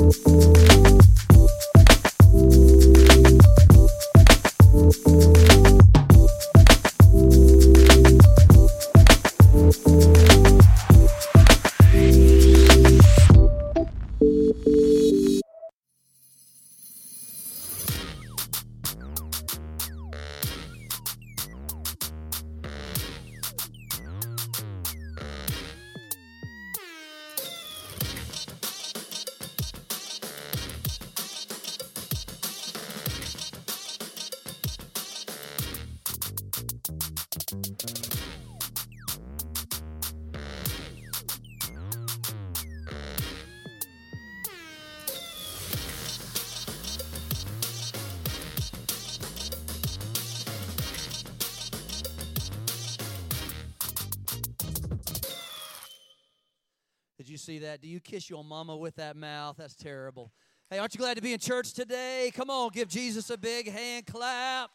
Thank you. Did you see that? Do you kiss your mama with that mouth? That's terrible. Hey, aren't you glad to be in church today? Come on, give Jesus a big hand clap.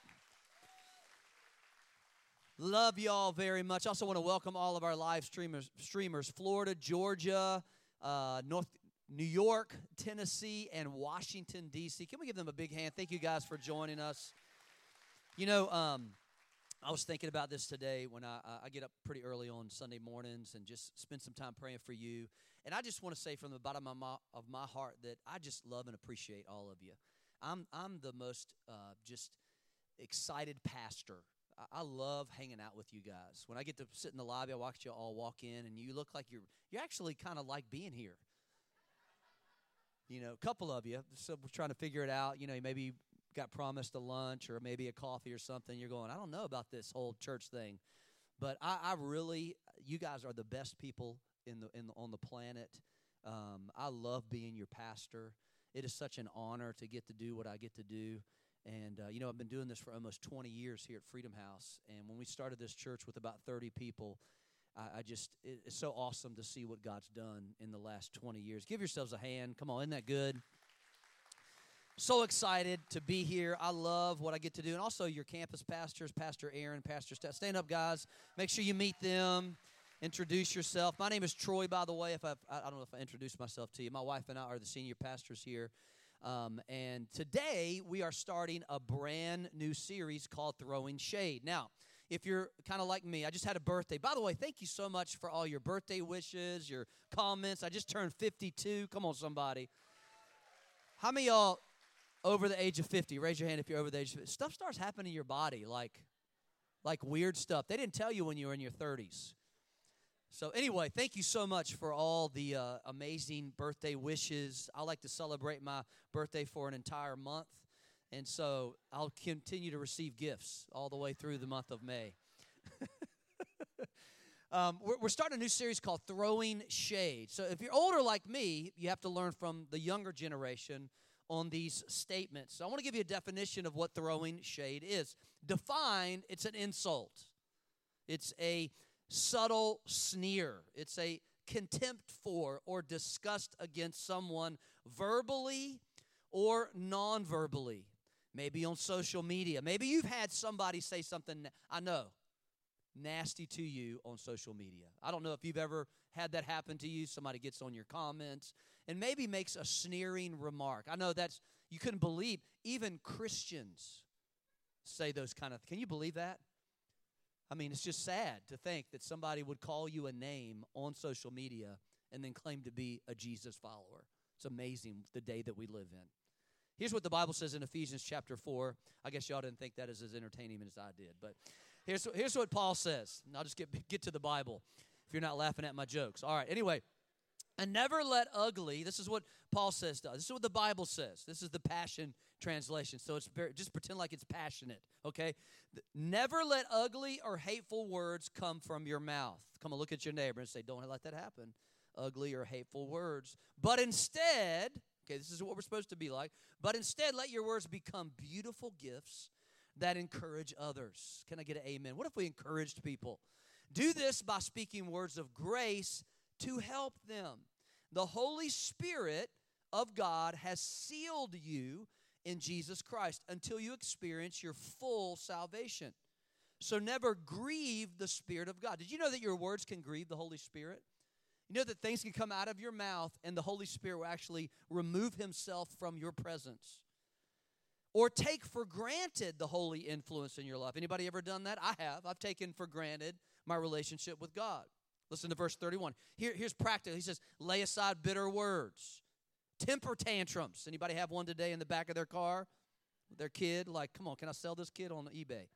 Love y'all very much. I also want to welcome all of our live streamers, streamers Florida, Georgia, uh, North New York, Tennessee, and Washington D.C. Can we give them a big hand? Thank you guys for joining us. You know, um, I was thinking about this today when I, I get up pretty early on Sunday mornings and just spend some time praying for you. And I just want to say from the bottom of my, of my heart that I just love and appreciate all of you. I'm, I'm the most uh, just excited pastor. I, I love hanging out with you guys. When I get to sit in the lobby, I watch you all walk in, and you look like you're you actually kind of like being here. You know, a couple of you. So we're trying to figure it out. You know, maybe got promised a lunch or maybe a coffee or something, you're going, I don't know about this whole church thing. But I, I really, you guys are the best people in the, in the, on the planet. Um, I love being your pastor. It is such an honor to get to do what I get to do. And, uh, you know, I've been doing this for almost 20 years here at Freedom House. And when we started this church with about 30 people, I, just, it, it's so awesome to see what God's done in the last 20 years. Give yourselves a hand. Come on, isn't that good? So excited to be here. I love what I get to do. And also, your campus pastors, Pastor Aaron, Pastor Steph. Stand up, guys. Make sure you meet them. Introduce yourself. My name is Troy, by the way. If I've, I, I don't know if I introduced myself to you. My wife and I are the senior pastors here. Um, and today we are starting a brand new series called Throwing Shade. Now, if you're kind of like me, I just had a birthday. By the way, thank you so much for all your birthday wishes, your comments. I just turned 52. Come on, somebody. How many y'all over the age of 50 raise your hand if you're over the age of 50 stuff starts happening in your body like like weird stuff. They didn't tell you when you were in your 30s so anyway thank you so much for all the uh, amazing birthday wishes. I like to celebrate my birthday for an entire month. And so i'll continue to receive gifts all the way through the month of may. Um, we're, we're starting a new series called throwing shade. So if you're older like me you have to learn from the younger generation on these statements. So I want to give you a definition of what throwing shade is. Defined, it's an insult, it's a subtle sneer, it's a contempt for or disgust against someone verbally or non verbally. Maybe on social media. Maybe you've had somebody say something, I know, nasty to you on social media. I don't know if you've ever had that happen to you. Somebody gets on your comments and maybe makes a sneering remark. I know that's, you couldn't believe, even Christians say those kind of, can you believe that? I mean, it's just sad to think that somebody would call you a name on social media and then claim to be a Jesus follower. It's amazing the day that we live in. Here's what the Bible says in Ephesians chapter 4. I guess y'all didn't think that is as entertaining as I did, but here's, here's what Paul says. And I'll just get, get to the Bible if you're not laughing at my jokes. All right, anyway. And never let ugly, this is what Paul says to us. This is what the Bible says. This is the Passion translation. So it's very, just pretend like it's passionate, okay? Never let ugly or hateful words come from your mouth. Come and look at your neighbor and say, Don't let that happen. ugly or hateful words. But instead, okay, this is what we're supposed to be like, but instead let your words become beautiful gifts that encourage others. Can I get an amen? What if we encouraged people? Do this by speaking words of grace to help them. The Holy Spirit of God has sealed you in Jesus Christ until you experience your full salvation. So never grieve the Spirit of God. Did you know that your words can grieve the Holy Spirit? You know that things can come out of your mouth and the Holy Spirit will actually remove himself from your presence. Or take for granted the holy influence in your life. Anybody ever done that? I have. I've taken for granted my relationship with God. Listen to verse 31. Here, here's practical. He says, lay aside bitter words temper tantrums. Anybody have one today in the back of their car? Their kid, like, come on, can I sell this kid on eBay?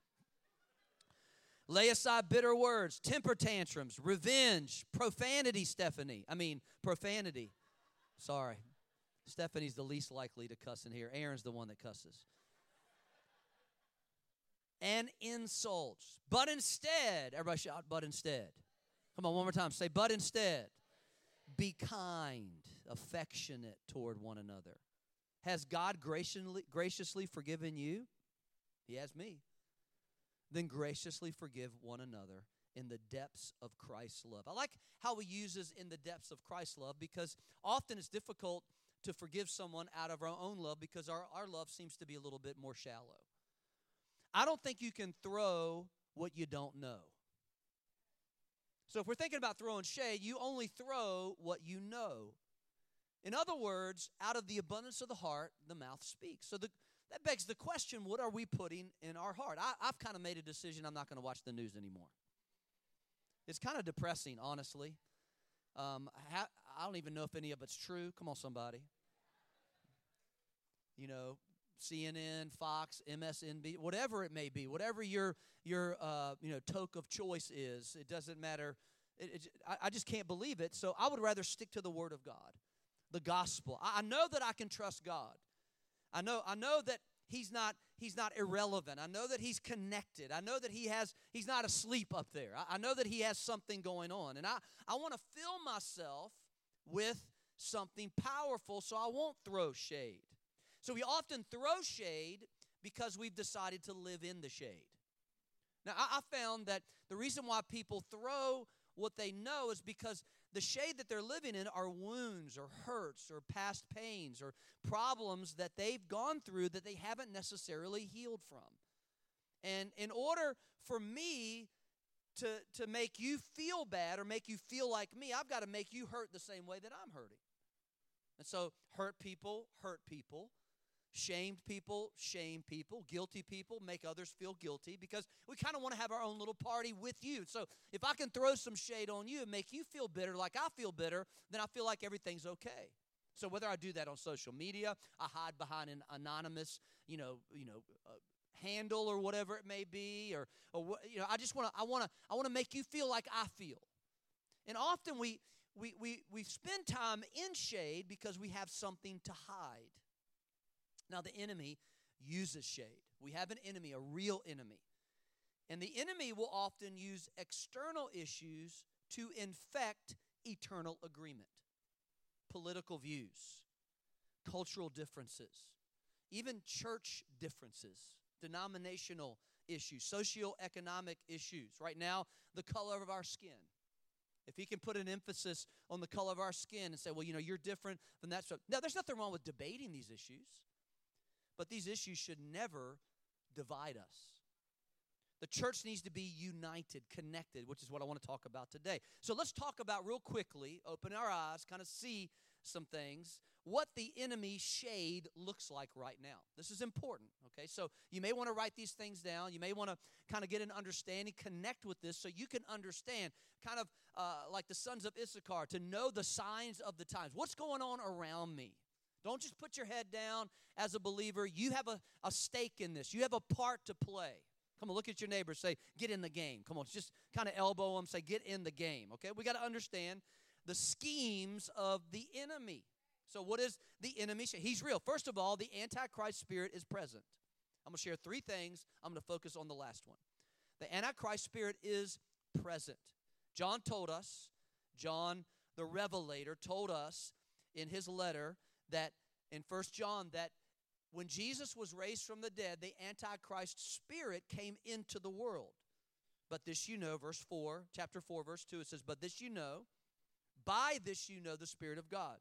Lay aside bitter words, temper tantrums, revenge, profanity, Stephanie. I mean, profanity. Sorry. Stephanie's the least likely to cuss in here. Aaron's the one that cusses. And insults. But instead, everybody shout, but instead. Come on, one more time. Say, but instead. Be kind affectionate toward one another. Has God graciously, graciously forgiven you? He has me. Then graciously forgive one another in the depths of Christ's love. I like how he uses in the depths of Christ's love because often it's difficult to forgive someone out of our own love because our, our love seems to be a little bit more shallow. I don't think you can throw what you don't know. So if we're thinking about throwing shade, you only throw what you know. In other words, out of the abundance of the heart, the mouth speaks. So the, that begs the question what are we putting in our heart? I, have kind of made a decision I'm not going to watch the news anymore. It's kind of depressing, honestly. Um, I don't even know if any of it's true. Come on, somebody. You know, CNN, Fox, MSNB, whatever it may be, whatever your your uh, you know toke of choice is, it doesn't matter. It, it, I, I just can't believe it. So I would rather stick to the Word of God the gospel. I know that I can trust God. I know I know that he's not he's not irrelevant. I know that he's connected. I know that he has he's not asleep up there. I, I know that he has something going on. And I, I want to fill myself with something powerful so I won't throw shade. So we often throw shade because we've decided to live in the shade. Now I, I found that the reason why people throw what they know is because the shade that they're living in are wounds or hurts or past pains or problems that they've gone through that they haven't necessarily healed from. And in order for me to, to make you feel bad or make you feel like me, I've got to make you hurt the same way that I'm hurting. And so, hurt people hurt people. Shamed people shame people. Guilty people make others feel guilty because we kind of want to have our own little party with you. So if I can throw some shade on you and make you feel bitter like I feel bitter, then I feel like everything's okay. So whether I do that on social media, I hide behind an anonymous, you know, you know, uh, handle or whatever it may be, or or you know, I just want to I want to I want to make you feel like I feel. And often we we we we spend time in shade because we have something to hide. Now, the enemy uses shade. We have an enemy, a real enemy. And the enemy will often use external issues to infect eternal agreement, political views, cultural differences, even church differences, denominational issues, socioeconomic issues. Right now, the color of our skin. If he can put an emphasis on the color of our skin and say, well, you know, you're different than that. So, now, there's nothing wrong with debating these issues. But these issues should never divide us. The church needs to be united, connected, which is what I want to talk about today. So let's talk about real quickly, open our eyes, kind of see some things, what the enemy shade looks like right now. This is important, okay? So you may want to write these things down. You may want to kind of get an understanding, connect with this so you can understand, kind of uh, like the sons of Issachar, to know the signs of the times. What's going on around me? Don't just put your head down as a believer. You have a, a stake in this, you have a part to play. Come on, look at your neighbor. Say, get in the game. Come on, just kind of elbow them. Say, get in the game. Okay, we got to understand the schemes of the enemy. So, what is the enemy? He's real. First of all, the Antichrist spirit is present. I'm going to share three things. I'm going to focus on the last one. The Antichrist spirit is present. John told us, John the revelator, told us in his letter that in First John that when Jesus was raised from the dead, the Antichrist spirit came into the world. But this you know, verse 4, chapter 4, verse 2, it says, But this you know, by this you know the Spirit of God.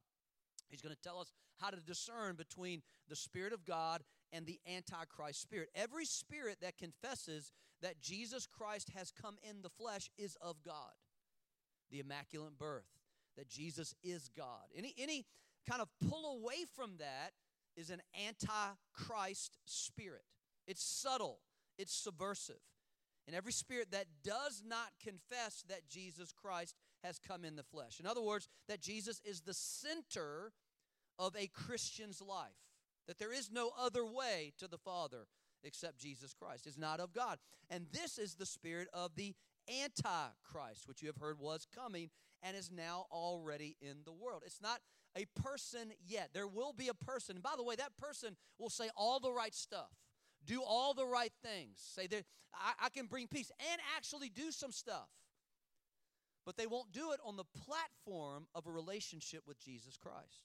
He's going to tell us how to discern between the Spirit of God and the Antichrist spirit. Every spirit that confesses that Jesus Christ has come in the flesh is of God. The immaculate birth, that Jesus is God. Any, any kind of pull away from that is an antichrist spirit. It's subtle, it's subversive. And every spirit that does not confess that Jesus Christ has come in the flesh. In other words, that Jesus is the center of a Christian's life, that there is no other way to the Father except Jesus Christ, is not of God. And this is the spirit of the Antichrist, which you have heard was coming and is now already in the world. It's not a person yet. There will be a person. And by the way, that person will say all the right stuff, do all the right things, say that I, I can bring peace, and actually do some stuff. But they won't do it on the platform of a relationship with Jesus Christ.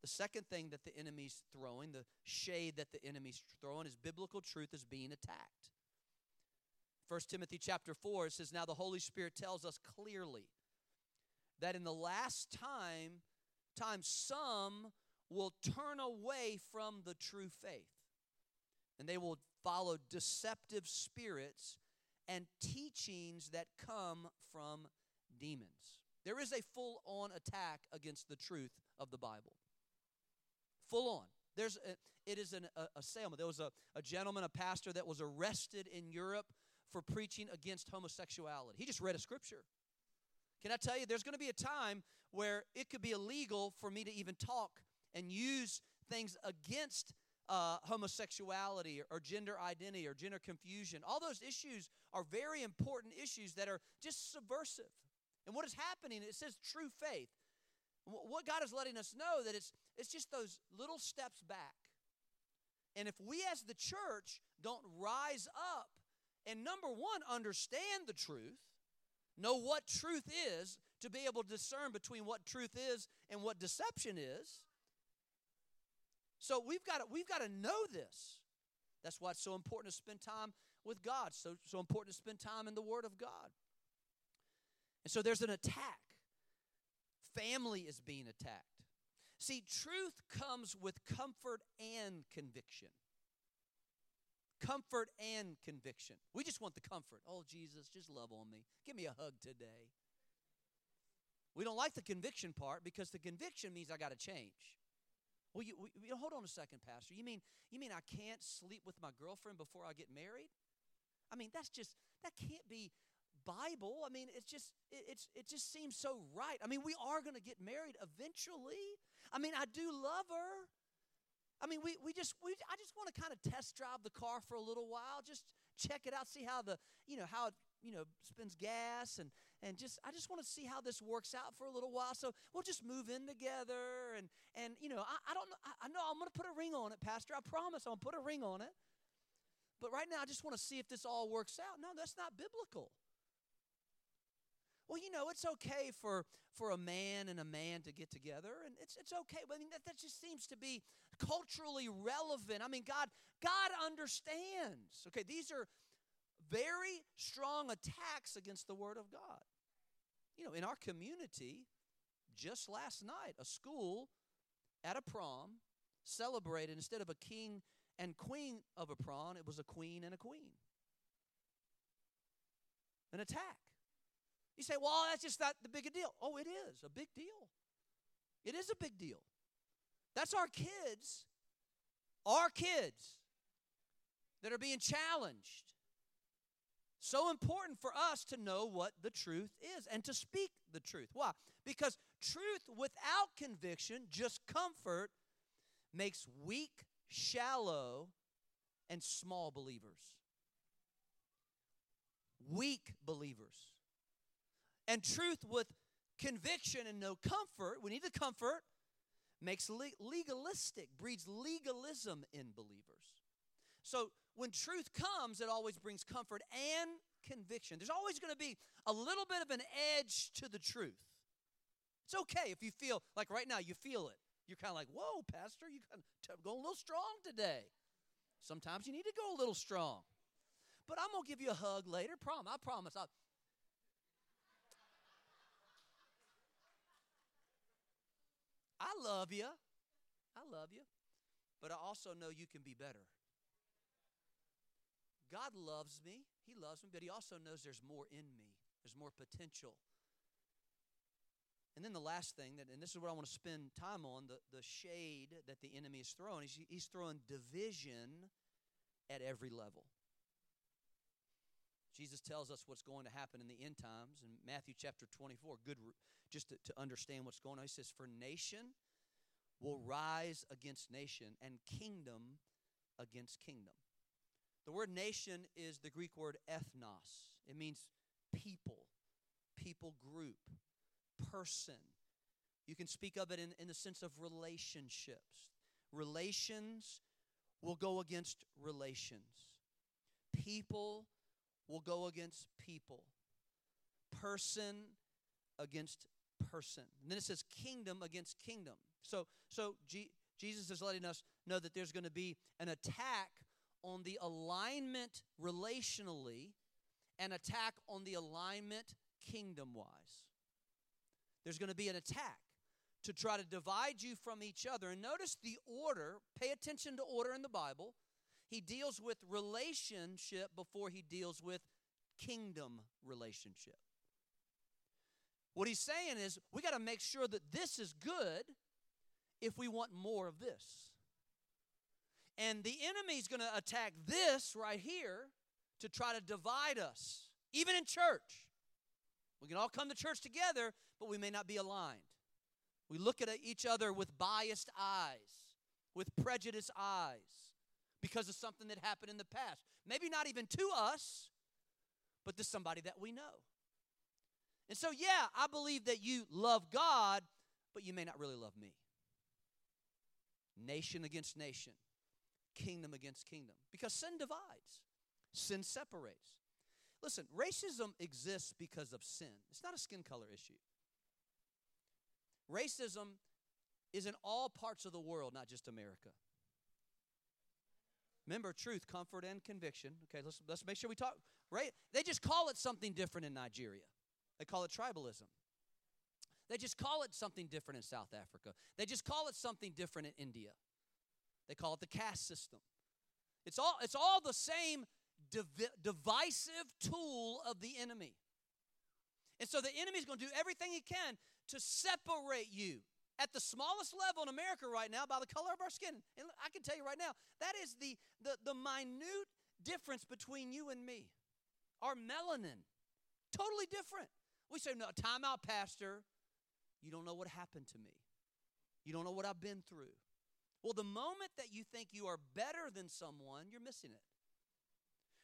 The second thing that the enemy's throwing, the shade that the enemy's throwing, is biblical truth is being attacked. 1 Timothy chapter 4 it says, Now the Holy Spirit tells us clearly that in the last time, some will turn away from the true faith. And they will follow deceptive spirits and teachings that come from demons. There is a full on attack against the truth of the Bible. Full on. There's a, it is an, a, assailment. There was a, a gentleman, a pastor, that was arrested in Europe for preaching against homosexuality. He just read a scripture. Can I tell you, there's going to be a time where it could be illegal for me to even talk and use things against uh, homosexuality or, or gender identity or gender confusion. All those issues are very important issues that are just subversive. And what is happening, it says true faith. What God is letting us know that it's it's just those little steps back. And if we as the church don't rise up and number 1 understand the truth, know what truth is to be able to discern between what truth is and what deception is. So we've got to, we've got to know this. That's why it's so important to spend time with God. So so important to spend time in the Word of God. And so there's an attack. Family is being attacked. See, truth comes with comfort and conviction. Comfort and conviction. We just want the comfort. Oh, Jesus, just love on me. Give me a hug today. We don't like the conviction part because the conviction means I got to change. Well, you, you, hold on a second, Pastor. You mean you mean I can't sleep with my girlfriend before I get married? I mean, that's just that can't be Bible. I mean, it's just it, it's it just seems so right. I mean, we are going to get married eventually. I mean, I do love her. I mean, we, we just we I just want to kind of test drive the car for a little while, just check it out, see how the you know how it you know spends gas and and just I just want to see how this works out for a little while. So we'll just move in together and and you know I, I don't know I, I know I'm to put a ring on it, Pastor. I promise I'm to put a ring on it. But right now I just want to see if this all works out. No, that's not biblical well, you know, it's okay for, for a man and a man to get together, and it's, it's okay. But I mean, that, that just seems to be culturally relevant. I mean, God, God understands. Okay, these are very strong attacks against the Word of God. You know, in our community, just last night, a school at a prom celebrated instead of a king and queen of a prom, it was a queen and a queen. An attack. You say, well, that's just not the big a deal. Oh, it is a big deal. It is a big deal. That's our kids, our kids that are being challenged. So important for us to know what the truth is and to speak the truth. Why? Because truth without conviction, just comfort, makes weak, shallow, and small believers. Weak believers. And truth with conviction and no comfort, we need the comfort, makes legalistic, breeds legalism in believers. So when truth comes, it always brings comfort and conviction. There's always going to be a little bit of an edge to the truth. It's okay if you feel like right now you feel it. You're kind of like, whoa, Pastor, you kind of go a little strong today. Sometimes you need to go a little strong. But I'm going to give you a hug later. Prom, I promise. I'll, I love you. I love you. But I also know you can be better. God loves me. He loves me, but He also knows there's more in me, there's more potential. And then the last thing, that, and this is what I want to spend time on the, the shade that the enemy is throwing. He's, he's throwing division at every level. Jesus tells us what's going to happen in the end times in Matthew chapter 24. Good, just to, to understand what's going on. He says, For nation will rise against nation, and kingdom against kingdom. The word nation is the Greek word ethnos, it means people, people group, person. You can speak of it in, in the sense of relationships. Relations will go against relations, people will go against people, person against person. And then it says kingdom against kingdom. So, so G- Jesus is letting us know that there's going to be an attack on the alignment relationally and attack on the alignment kingdom wise. There's going to be an attack to try to divide you from each other. And notice the order, pay attention to order in the Bible. He deals with relationship before he deals with kingdom relationship. What he's saying is we got to make sure that this is good if we want more of this. And the enemy's going to attack this right here to try to divide us, even in church. We can all come to church together, but we may not be aligned. We look at each other with biased eyes, with prejudiced eyes, because of something that happened in the past. Maybe not even to us, but to somebody that we know. And so, yeah, I believe that you love God, but you may not really love me. Nation against nation kingdom against kingdom because sin divides, sin separates. Listen, racism exists because of sin, it's not a skin color issue. Racism is in all parts of the world, not just America. Remember, truth, comfort, and conviction. Okay, let's, let's make sure we talk. Right? They just call it something different in Nigeria. They call it tribalism. They just call it something different in South Africa. They just call it something different in India. They call it the caste system. It's all, it's all the same div- divisive tool of the enemy. And so the enemy is going to do everything he can to separate you at the smallest level in America right now by the color of our skin. And I can tell you right now, that is the, the, the minute difference between you and me. Our melanin, totally different. We say, no, time out, Pastor. You don't know what happened to me. You don't know what I've been through. Well, the moment that you think you are better than someone, you're missing it.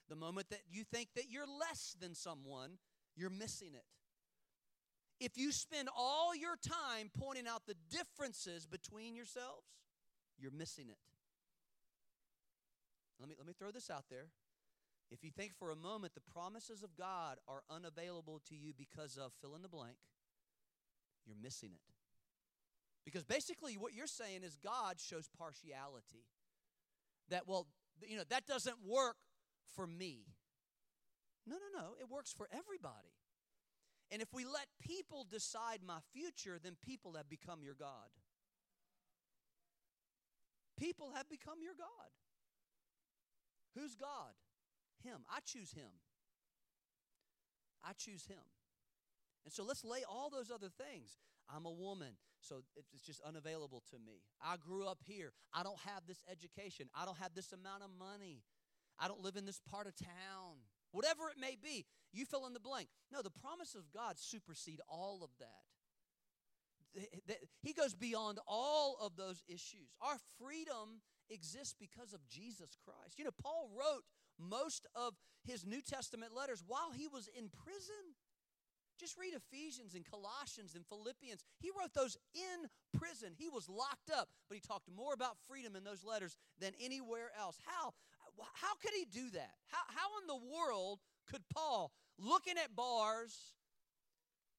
The moment that you think that you're less than someone, you're missing it. If you spend all your time pointing out the differences between yourselves, you're missing it. Let me, let me throw this out there. If you think for a moment the promises of God are unavailable to you because of fill in the blank, you're missing it. Because basically, what you're saying is God shows partiality. That, well, you know, that doesn't work for me. No, no, no. It works for everybody. And if we let people decide my future, then people have become your God. People have become your God. Who's God? Him. I choose Him. I choose Him. And so let's lay all those other things. I'm a woman, so it's just unavailable to me. I grew up here. I don't have this education. I don't have this amount of money. I don't live in this part of town. Whatever it may be, you fill in the blank. No, the promises of God supersede all of that. He goes beyond all of those issues. Our freedom exists because of Jesus Christ. You know, Paul wrote most of his New Testament letters while he was in prison. Just read Ephesians and Colossians and Philippians. He wrote those in prison. He was locked up, but he talked more about freedom in those letters than anywhere else. How? How could he do that? How, how in the world could Paul, looking at bars,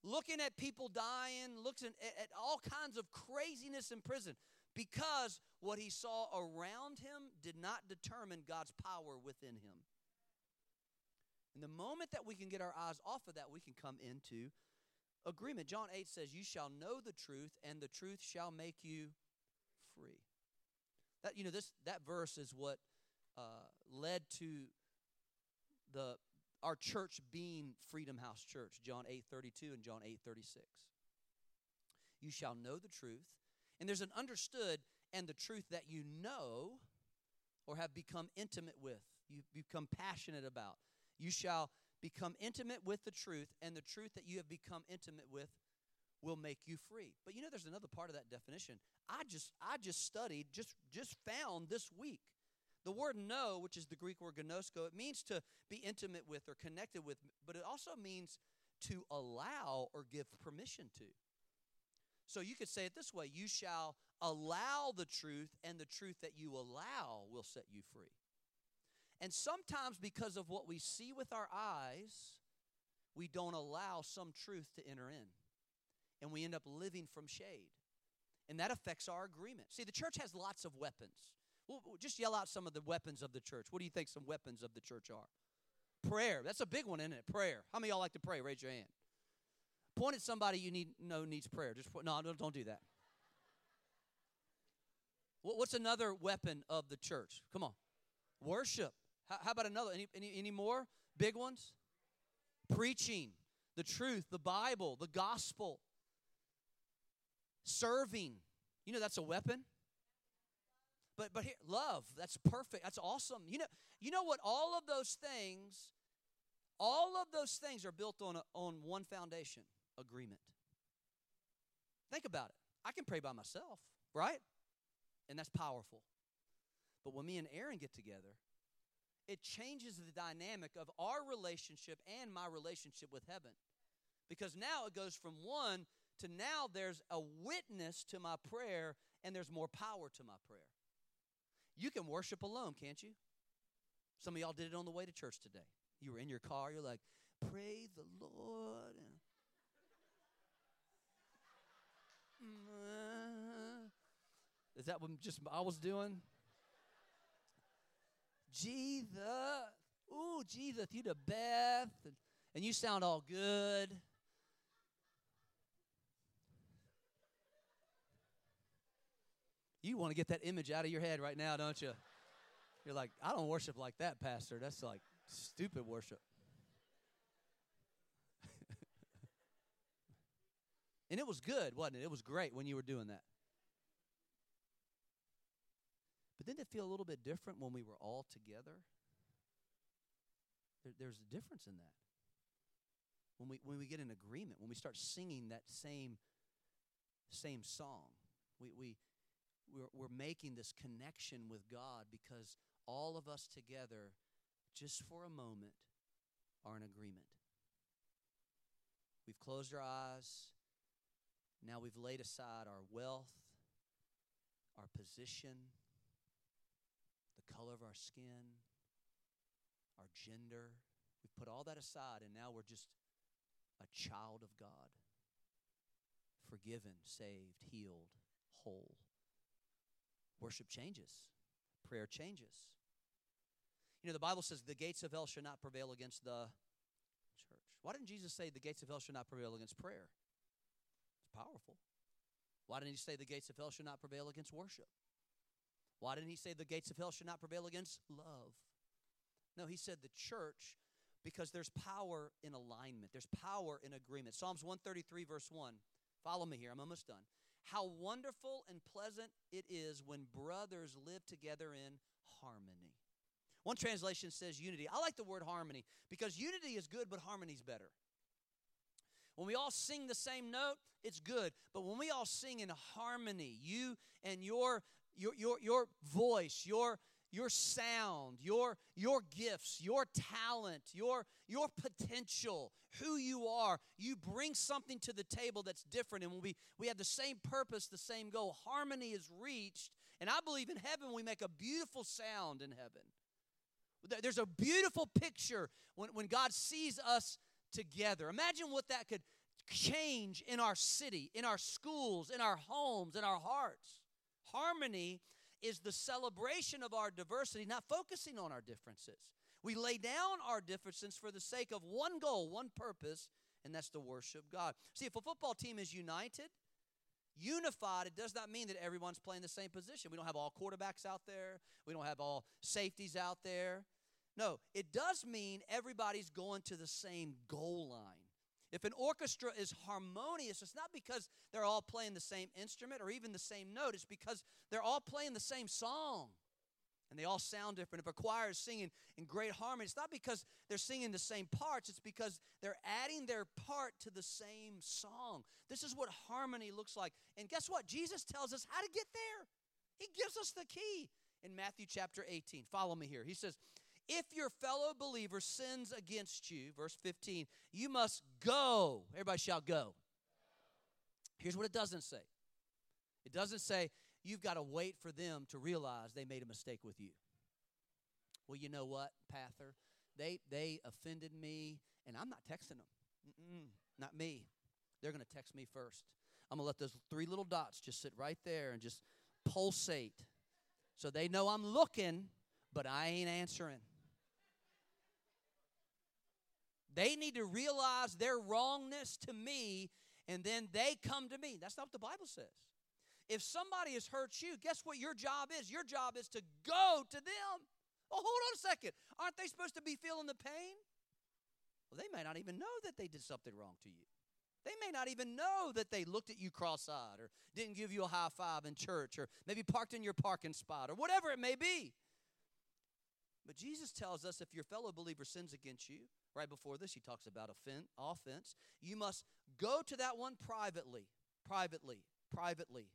looking at people dying, looking at, at all kinds of craziness in prison because what he saw around him did not determine God's power within him. And the moment that we can get our eyes off of that, we can come into agreement. John 8 says, You shall know the truth, and the truth shall make you free. That, you know, this, that verse is what uh, led to the, our church being Freedom House Church, John 8 32 and John 8 36. You shall know the truth, and there's an understood and the truth that you know or have become intimate with, you become passionate about. You shall become intimate with the truth, and the truth that you have become intimate with will make you free. But you know there's another part of that definition. I just I just studied, just just found this week. The word know, which is the Greek word ginosko, it means to be intimate with or connected with, but it also means to allow or give permission to. So you could say it this way you shall allow the truth, and the truth that you allow will set you free. And sometimes, because of what we see with our eyes, we don't allow some truth to enter in. And we end up living from shade. And that affects our agreement. See, the church has lots of weapons. Well, just yell out some of the weapons of the church. What do you think some weapons of the church are? Prayer. That's a big one, isn't it? Prayer. How many y'all like to pray? Raise your hand. Point at somebody you need know needs prayer. Just no, don't, do that. What's another weapon of the church? Come on. Worship. How, how about another? Any, any, any more big ones? Preaching the truth, the Bible, the gospel. Serving. You know that's a weapon. But but here, love, that's perfect. That's awesome. You know, you know what? All of those things, all of those things are built on a, on one foundation: agreement. Think about it. I can pray by myself, right? And that's powerful. But when me and Aaron get together, it changes the dynamic of our relationship and my relationship with heaven. Because now it goes from one to now there's a witness to my prayer and there's more power to my prayer. You can worship alone, can't you? Some of y'all did it on the way to church today. You were in your car, you're like, praise the Lord. Is that what just I was doing? Jesus. Ooh, Jesus, you the best. And you sound all good. You want to get that image out of your head right now, don't you? You're like, I don't worship like that, Pastor. That's like stupid worship. and it was good, wasn't it? It was great when you were doing that. But didn't it feel a little bit different when we were all together? There, there's a difference in that. When we, when we get in agreement, when we start singing that same, same song, we, we, we're, we're making this connection with God because all of us together, just for a moment, are in agreement. We've closed our eyes. Now we've laid aside our wealth, our position, the color of our skin, our gender. We've put all that aside, and now we're just a child of God. Forgiven, saved, healed, whole. Worship changes, prayer changes. You know, the Bible says the gates of hell shall not prevail against the church. Why didn't Jesus say the gates of hell shall not prevail against prayer? It's powerful. Why didn't he say the gates of hell shall not prevail against worship? Why didn't he say the gates of hell should not prevail against love? No, he said the church because there's power in alignment, there's power in agreement. Psalms 133, verse 1. Follow me here, I'm almost done. How wonderful and pleasant it is when brothers live together in harmony. One translation says unity. I like the word harmony because unity is good, but harmony is better. When we all sing the same note, it's good. But when we all sing in harmony, you and your your, your, your voice, your, your sound, your, your gifts, your talent, your, your potential, who you are. You bring something to the table that's different. And when we, we have the same purpose, the same goal, harmony is reached. And I believe in heaven we make a beautiful sound in heaven. There's a beautiful picture when, when God sees us together. Imagine what that could, change in our city, in our schools, in our homes, in our hearts. Harmony is the celebration of our diversity, not focusing on our differences. We lay down our differences for the sake of one goal, one purpose, and that's to worship God. See, if a football team is united, unified, it does not mean that everyone's playing the same position. We don't have all quarterbacks out there, we don't have all safeties out there. No, it does mean everybody's going to the same goal line. If an orchestra is harmonious, it's not because they're all playing the same instrument or even the same note, it's because they're all playing the same song and they all sound different. If a choir is singing in great harmony, it's not because they're singing the same parts, it's because they're adding their part to the same song. This is what harmony looks like. And guess what? Jesus tells us how to get there. He gives us the key in Matthew chapter 18. Follow me here. He says, if your fellow believer sins against you, verse 15, you must go. Everybody shall go. Here's what it doesn't say it doesn't say you've got to wait for them to realize they made a mistake with you. Well, you know what, Pather? They, they offended me, and I'm not texting them. Mm-mm, not me. They're going to text me first. I'm going to let those three little dots just sit right there and just pulsate so they know I'm looking, but I ain't answering. They need to realize their wrongness to me, and then they come to me. That's not what the Bible says. If somebody has hurt you, guess what your job is? Your job is to go to them. Oh, hold on a second. Aren't they supposed to be feeling the pain? Well, they may not even know that they did something wrong to you. They may not even know that they looked at you cross eyed or didn't give you a high five in church or maybe parked in your parking spot or whatever it may be. But Jesus tells us if your fellow believer sins against you, right before this, he talks about offense, offense. You must go to that one privately, privately, privately.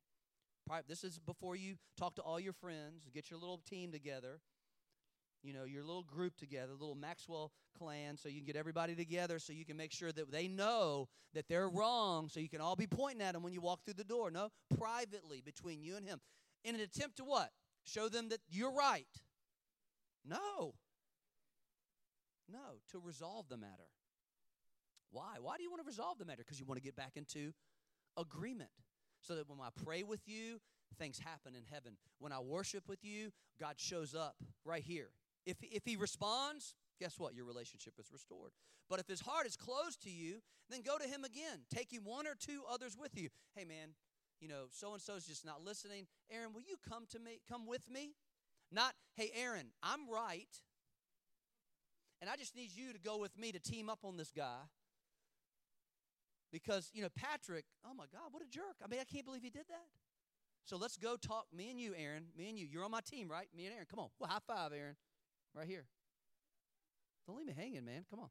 Pri- this is before you talk to all your friends, get your little team together, you know, your little group together, little Maxwell clan, so you can get everybody together so you can make sure that they know that they're wrong, so you can all be pointing at them when you walk through the door. No, privately between you and him. In an attempt to what? Show them that you're right. No. No, to resolve the matter. Why? Why do you want to resolve the matter? Because you want to get back into agreement. So that when I pray with you, things happen in heaven. When I worship with you, God shows up right here. If, if He responds, guess what? Your relationship is restored. But if His heart is closed to you, then go to Him again. Him one or two others with you. Hey, man, you know, so and so is just not listening. Aaron, will you come to me? Come with me? Not, hey, Aaron, I'm right, and I just need you to go with me to team up on this guy. Because, you know, Patrick, oh my God, what a jerk. I mean, I can't believe he did that. So let's go talk. Me and you, Aaron. Me and you. You're on my team, right? Me and Aaron. Come on. Well, high five, Aaron. Right here. Don't leave me hanging, man. Come on.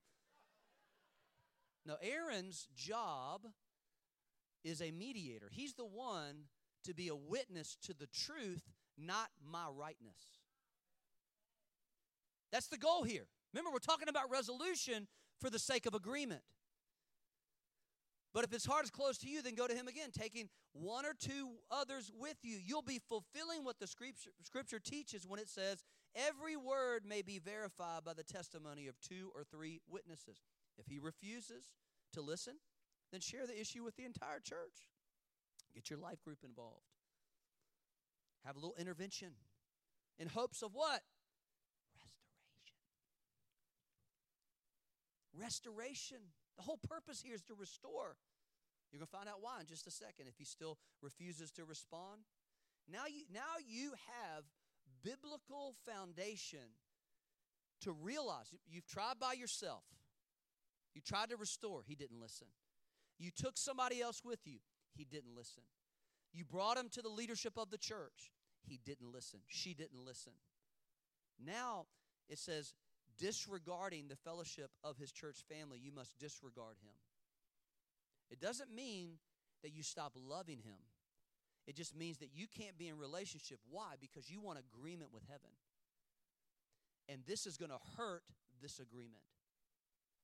Now, Aaron's job is a mediator. He's the one to be a witness to the truth not my rightness. That's the goal here. Remember, we're talking about resolution for the sake of agreement. But if his heart is closed to you, then go to him again, taking one or two others with you. You'll be fulfilling what the scripture, scripture teaches when it says, Every word may be verified by the testimony of two or three witnesses. If he refuses to listen, then share the issue with the entire church. Get your life group involved have a little intervention in hopes of what? Restoration. Restoration. The whole purpose here is to restore. You're going to find out why in just a second if he still refuses to respond. Now you, now you have biblical foundation to realize you've tried by yourself. You tried to restore, he didn't listen. You took somebody else with you, he didn't listen. You brought him to the leadership of the church. He didn't listen. She didn't listen. Now it says, disregarding the fellowship of his church family, you must disregard him. It doesn't mean that you stop loving him. It just means that you can't be in relationship. Why? Because you want agreement with heaven. And this is going to hurt this agreement.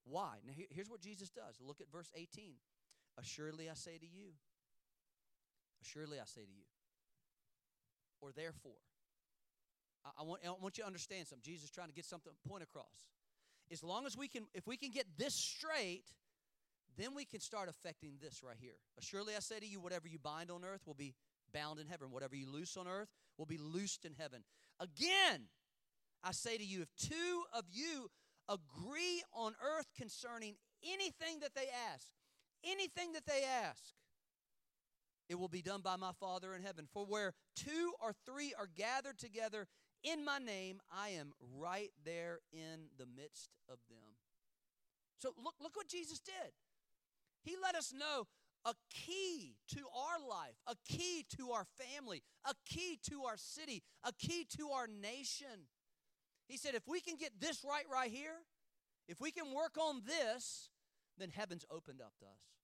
Why? Now, here's what Jesus does. Look at verse 18. Assuredly, I say to you, Assuredly, I say to you. Or therefore. I, I, want, I want you to understand something. Jesus is trying to get something point across. As long as we can, if we can get this straight, then we can start affecting this right here. Surely I say to you, whatever you bind on earth will be bound in heaven. Whatever you loose on earth will be loosed in heaven. Again, I say to you, if two of you agree on earth concerning anything that they ask, anything that they ask, it will be done by my Father in heaven. For where two or three are gathered together in my name, I am right there in the midst of them. So look, look what Jesus did. He let us know a key to our life, a key to our family, a key to our city, a key to our nation. He said, if we can get this right right here, if we can work on this, then heaven's opened up to us.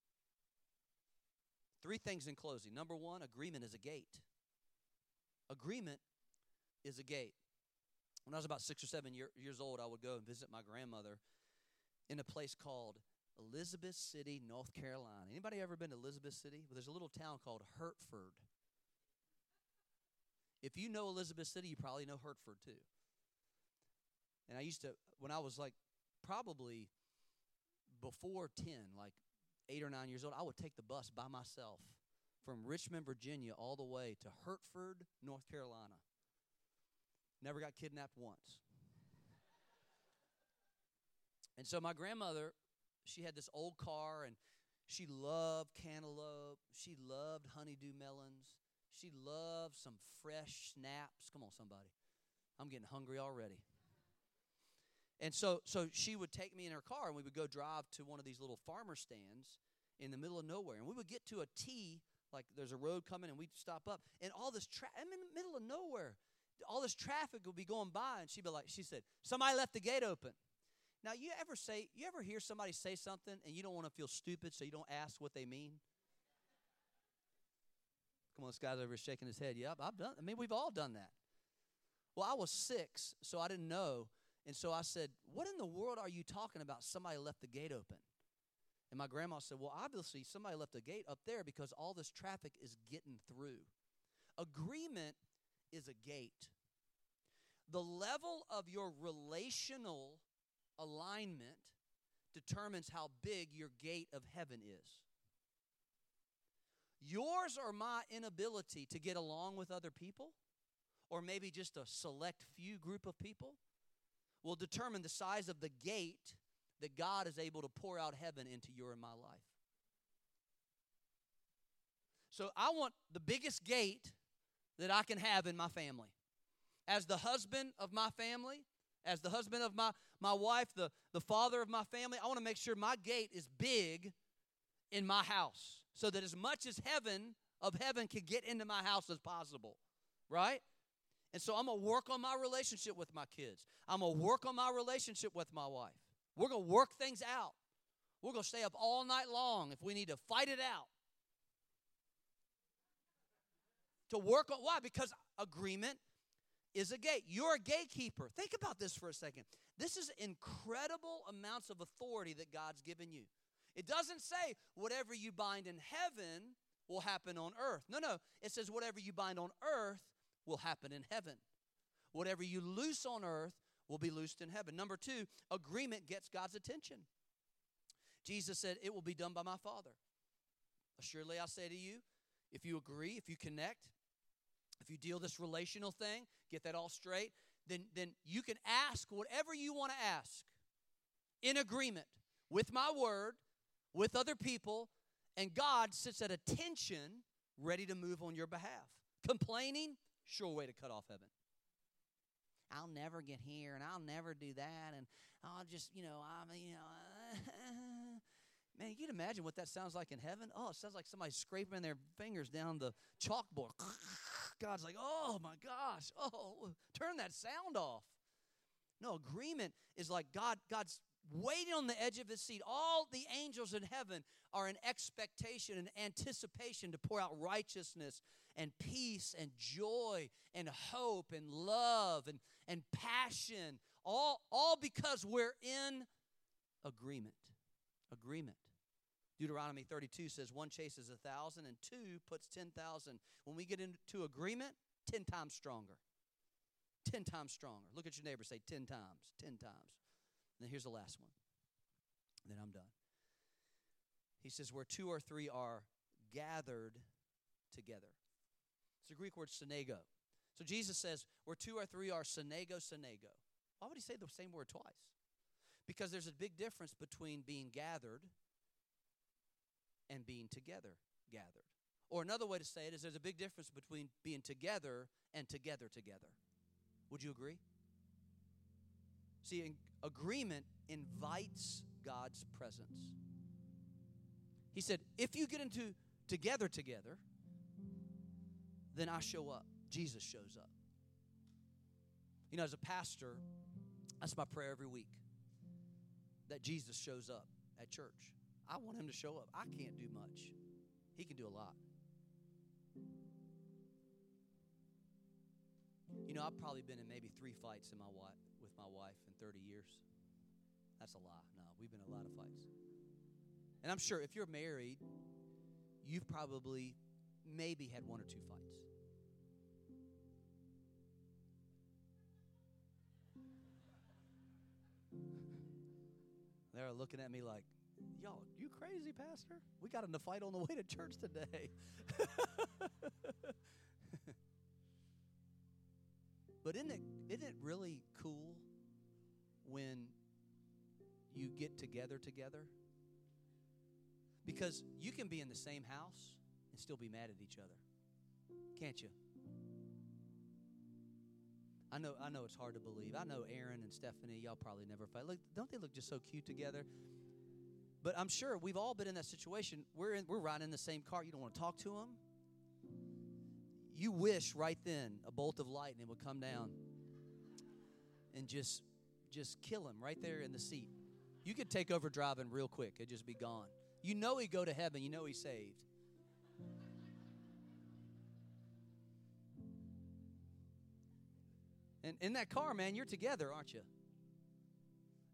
Three things in closing. Number one, agreement is a gate. Agreement is a gate. When I was about six or seven year, years old, I would go and visit my grandmother in a place called Elizabeth City, North Carolina. Anybody ever been to Elizabeth City? Well, there's a little town called Hertford. If you know Elizabeth City, you probably know Hertford too. And I used to, when I was like probably before 10, like eight or nine years old, I would take the bus by myself from Richmond, Virginia, all the way to Hertford, North Carolina. Never got kidnapped once. And so my grandmother, she had this old car and she loved cantaloupe. She loved honeydew melons. She loved some fresh snaps. Come on, somebody. I'm getting hungry already. And so, so she would take me in her car, and we would go drive to one of these little farmer stands in the middle of nowhere. And we would get to a T, like there's a road coming, and we'd stop up, and all this traffic. I'm in the middle of nowhere. All this traffic would be going by, and she'd be like, she said, somebody left the gate open. Now, you ever say, you ever hear somebody say something, and you don't want to feel stupid, so you don't ask what they mean? Come on, this guy's over shaking his head. Yeah, I've done. I mean, we've all done that. Well, I was six, so I didn't know and so I said, What in the world are you talking about? Somebody left the gate open. And my grandma said, Well, obviously, somebody left the gate up there because all this traffic is getting through. Agreement is a gate. The level of your relational alignment determines how big your gate of heaven is. Yours or my inability to get along with other people, or maybe just a select few group of people, will determine the size of the gate that God is able to pour out heaven into your and my life. So I want the biggest gate that I can have in my family. As the husband of my family, as the husband of my, my wife, the, the father of my family, I want to make sure my gate is big in my house so that as much as heaven of heaven can get into my house as possible. Right? And so I'm going to work on my relationship with my kids. I'm going to work on my relationship with my wife. We're going to work things out. We're going to stay up all night long if we need to fight it out. To work on why? Because agreement is a gate. You're a gatekeeper. Think about this for a second. This is incredible amounts of authority that God's given you. It doesn't say whatever you bind in heaven will happen on earth. No, no. It says whatever you bind on earth will happen in heaven. Whatever you loose on earth will be loosed in heaven. Number two, agreement gets God's attention. Jesus said, It will be done by my Father. Surely I say to you, if you agree, if you connect, if you deal this relational thing, get that all straight, then, then you can ask whatever you want to ask in agreement with my word, with other people, and God sits at attention ready to move on your behalf. Complaining, sure way to cut off heaven. I'll never get here and I'll never do that and I'll just, you know, I'm, you know, man, you can imagine what that sounds like in heaven. Oh, it sounds like somebody scraping their fingers down the chalkboard. God's like, oh my gosh, oh, turn that sound off. No, agreement is like God, God's waiting on the edge of his seat. All the angels in heaven are in expectation and anticipation to pour out righteousness and peace and joy and hope and love and, and passion, all, all because we're in agreement. Agreement. Deuteronomy 32 says one chases a thousand and two puts 10,000. When we get into agreement, 10 times stronger. 10 times stronger. Look at your neighbor, say 10 times, 10 times. And then here's the last one. Then I'm done. He says, where two or three are gathered together. The Greek word synago. So Jesus says, where two or three are synago, synago. Why would he say the same word twice? Because there's a big difference between being gathered and being together gathered. Or another way to say it is there's a big difference between being together and together together. Would you agree? See, agreement invites God's presence. He said, if you get into together together, then I show up. Jesus shows up. You know, as a pastor, that's my prayer every week that Jesus shows up at church. I want him to show up. I can't do much, he can do a lot. You know, I've probably been in maybe three fights in my wife, with my wife in 30 years. That's a lie. No, we've been in a lot of fights. And I'm sure if you're married, you've probably maybe had one or two fights. They're looking at me like, y'all, you crazy, Pastor? We got in a fight on the way to church today. but isn't it, isn't it really cool when you get together together? Because you can be in the same house still be mad at each other. Can't you? I know I know it's hard to believe. I know Aaron and Stephanie, y'all probably never fight. Look, don't they look just so cute together? But I'm sure we've all been in that situation. We're in, we're riding in the same car. You don't want to talk to them. You wish right then a bolt of lightning would come down and just just kill him right there in the seat. You could take over driving real quick. It'd just be gone. You know he'd go to heaven. You know he's saved. And in that car, man, you're together, aren't you?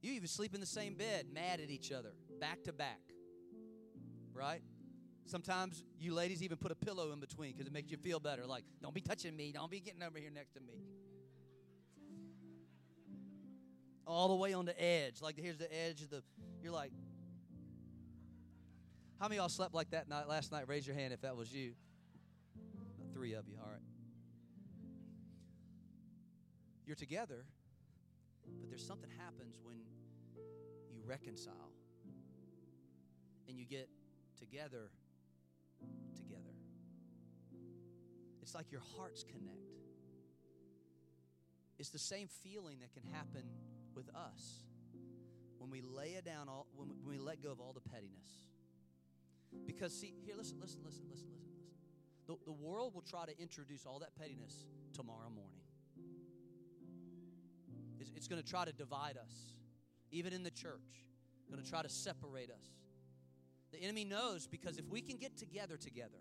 You even sleep in the same bed, mad at each other, back to back. Right? Sometimes you ladies even put a pillow in between because it makes you feel better. Like, don't be touching me. Don't be getting over here next to me. All the way on the edge. Like, here's the edge of the. You're like, how many y'all slept like that night last night? Raise your hand if that was you. Three of you, all right. You're together, but there's something happens when you reconcile and you get together together. It's like your hearts connect. It's the same feeling that can happen with us when we lay it down all when we let go of all the pettiness because, see, here, listen, listen, listen, listen, listen, listen. The, the world will try to introduce all that pettiness tomorrow morning. It's, going to try to divide us, even in the church, going to try to separate us. The enemy knows because if we can get together together,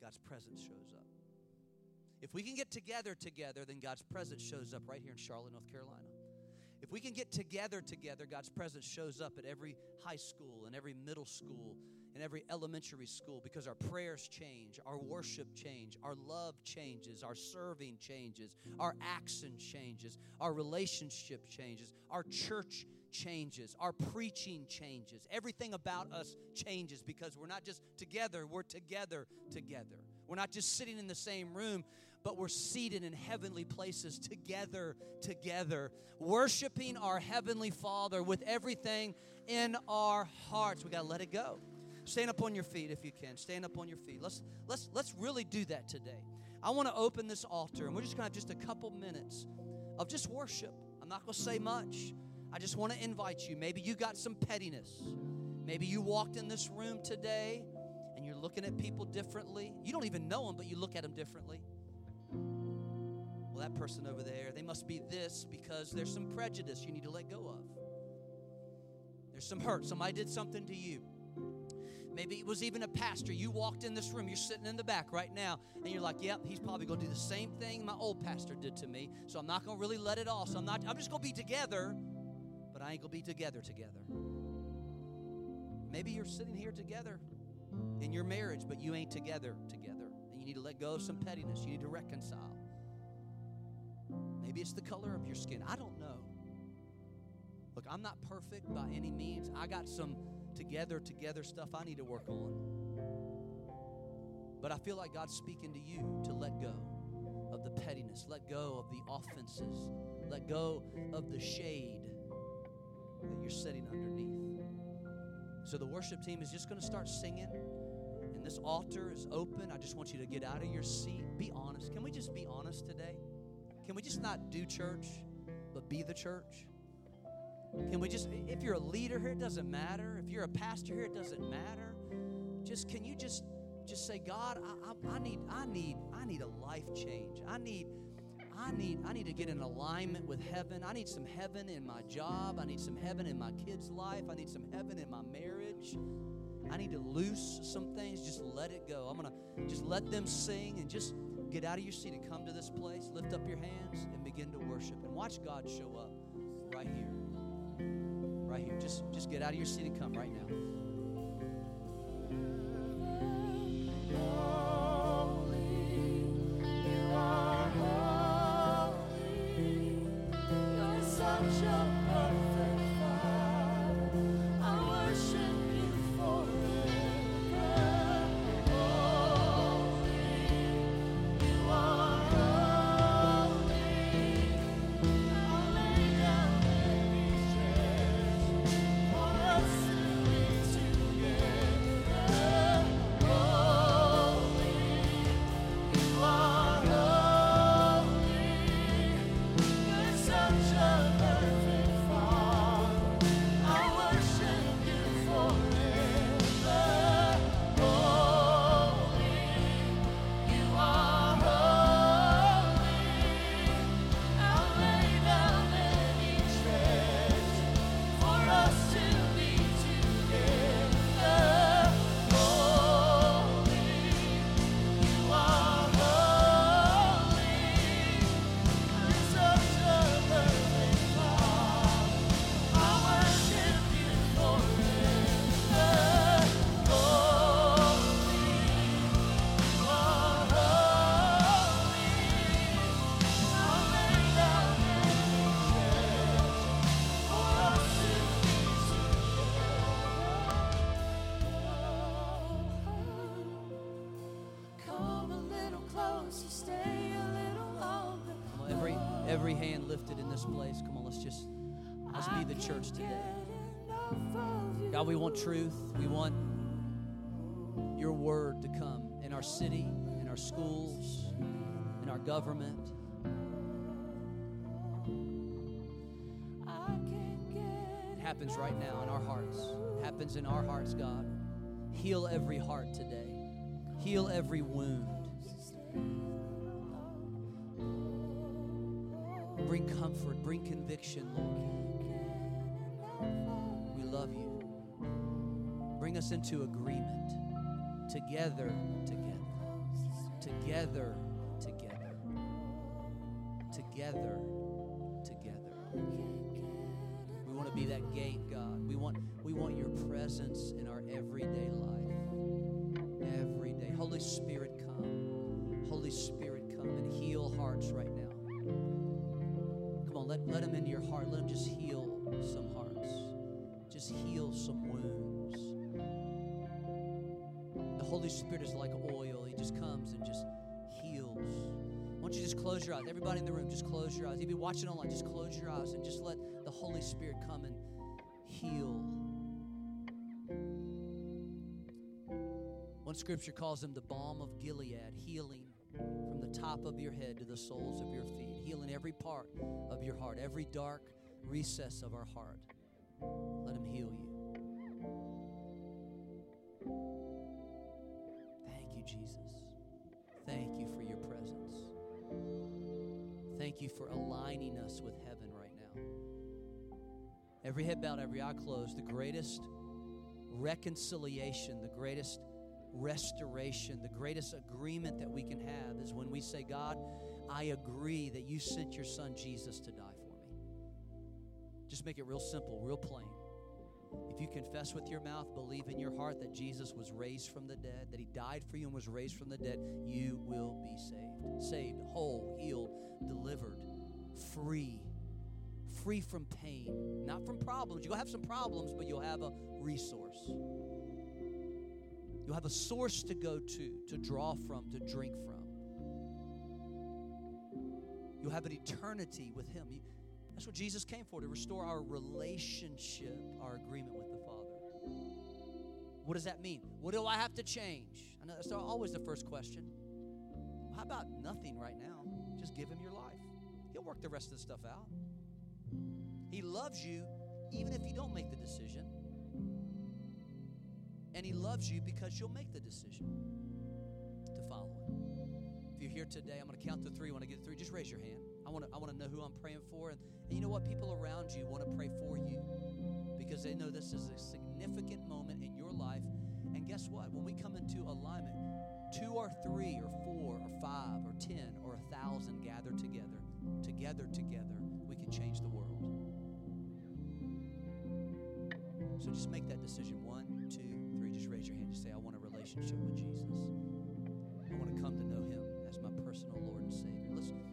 God's presence shows up. If we can get together together, then God's presence shows up right here in Charlotte, North Carolina. If we can get together together, God's presence shows up at every high school and every middle school and every elementary school because our prayers change, our worship change, our love changes, our serving changes, our action changes, our relationship changes, our church changes, our preaching changes. Everything about us changes because we're not just together, we're together together. We're not just sitting in the same room, but we're seated in heavenly places together, together, worshiping our Heavenly Father with everything in our hearts. We got to let it go. Stand up on your feet if you can. Stand up on your feet. Let's let's let's really do that today. I want to open this altar and we're just to have just a couple minutes of just worship. I'm not to say much. I just want to invite you. Maybe you got some pettiness. Maybe you walked in this room today and you're looking at people differently. You don't even know them, but you look at them differently well, that person over there, they must be this because there's some prejudice you need to let go of. There's some hurt. Somebody did something to you. Maybe it was even a pastor. You walked in this room, you're sitting in the back right now, and you're like, yep, he's probably going to do the same thing my old pastor did to me. So I'm not going to really let it off. So I'm not, I'm just going to be together, but I ain't going to be together together. Maybe you're sitting here together in your marriage, but you ain't together together. And you need to let go of some pettiness. You need to reconcile. Maybe it's the color of your skin. I don't know. Look, I'm not perfect by any means. I got some together, together stuff I need to work on. But I feel like God's speaking to you to let go of the pettiness, let go of the offenses, let go of the shade that you're sitting underneath. So the worship team is just going to start singing, and this altar is open. I just want you to get out of your seat. Be honest. Can we just be honest today? Can we just not do church, but be the church? Can we just, if you're a leader here, it doesn't matter. If you're a pastor here, it doesn't matter. Just, can you just, just say, God, I, I, I need, I need, I need a life change. I need, I need, I need to get in alignment with heaven. I need some heaven in my job. I need some heaven in my kids' life. I need some heaven in my marriage. I need to loose some things. Just let it go. I'm gonna just let them sing and just get out of your seat and come to this place. Lift up your hands and begin to worship and watch God show up right here right here. Just, just get out of your seat and come right now. Church today. God, we want truth. We want your word to come in our city, in our schools, in our government. It happens right now in our hearts. It happens in our hearts, God. Heal every heart today. Heal every wound. Bring comfort, bring conviction, Lord. We love you. Bring us into agreement. Together, together. Together, together. Together, together. We want to be that gate, God. We want we want your presence in our everyday life. Every day. Holy Spirit, come. Holy Spirit, come and heal hearts right now. Come on, let, let him into your heart. Let him just heal some hearts. Just heal some wounds. The Holy Spirit is like oil. He just comes and just heals. Why don't you just close your eyes? Everybody in the room, just close your eyes. If you're watching online, just close your eyes and just let the Holy Spirit come and heal. One scripture calls him the balm of Gilead, healing from the top of your head to the soles of your feet, healing every part of your heart, every dark recess of our heart. Let him heal you. Thank you, Jesus. Thank you for your presence. Thank you for aligning us with heaven right now. Every head bowed, every eye closed, the greatest reconciliation, the greatest restoration, the greatest agreement that we can have is when we say, God, I agree that you sent your son Jesus to die. Just make it real simple, real plain. If you confess with your mouth, believe in your heart that Jesus was raised from the dead, that he died for you and was raised from the dead, you will be saved. Saved, whole, healed, delivered, free. free from pain, not from problems. You'll have some problems, but you'll have a resource. You'll have a source to go to, to draw from, to drink from. You'll have an eternity with Him. That's what Jesus came for, to restore our relationship, our agreement with the Father. What does that mean? What do I have to change? I know that's always the first question. How about nothing right now? Just give Him your life. He'll work the rest of the stuff out. He loves you even if you don't make the decision. And He loves you because you'll make the decision to follow Him. If you're here today, I'm going to count to three. When I get three just raise your hand. I want to, I want to know who I'm praying for. And, and you know what? People around you want to pray for you because they know this is a significant moment in your life. And guess what? When we come into alignment, two or three or four or five or ten or a thousand gather together, together, together, we can change the world. So just make that decision. One, two, three. Just raise your hand. Just say, I want a relationship with Jesus. I want to come to know him as my personal Lord and Savior. Listen,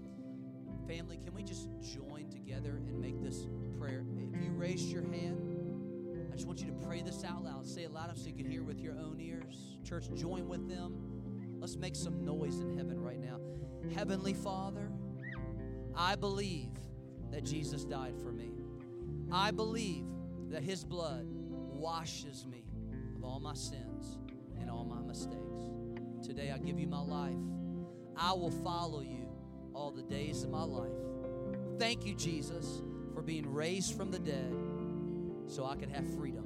family, can we just join together and make this prayer? If you raised your hand, I just want you to pray this out loud. Say it loud enough so you can hear with your own ears. Church, join with them. Let's make some noise in heaven right now. Heavenly Father, I believe that Jesus died for me. I believe that his blood washes me of all my sins and all my mistakes. Today I give you my life. I will follow you all the days of my life. Thank you, Jesus, for being raised from the dead so I can have freedom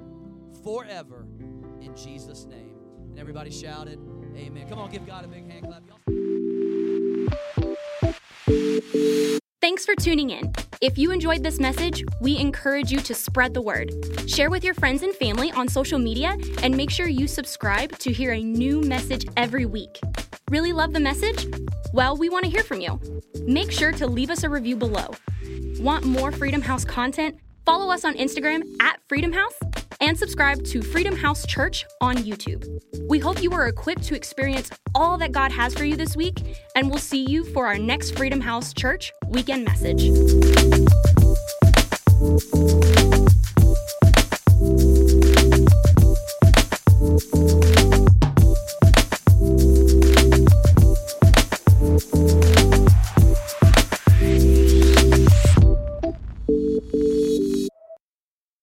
forever in Jesus' name. And everybody shouted, Amen. Come on, give God a big hand clap. Thanks for tuning in. If you enjoyed this message, we encourage you to spread the word. Share with your friends and family on social media and make sure you subscribe to hear a new message every week. Really love the message? Well, we want to hear from you. Make sure to leave us a review below. Want more Freedom House content? Follow us on Instagram at Freedom House and subscribe to Freedom House Church on YouTube. We hope you are equipped to experience all that God has for you this week, and we'll see you for our next Freedom House Church weekend message.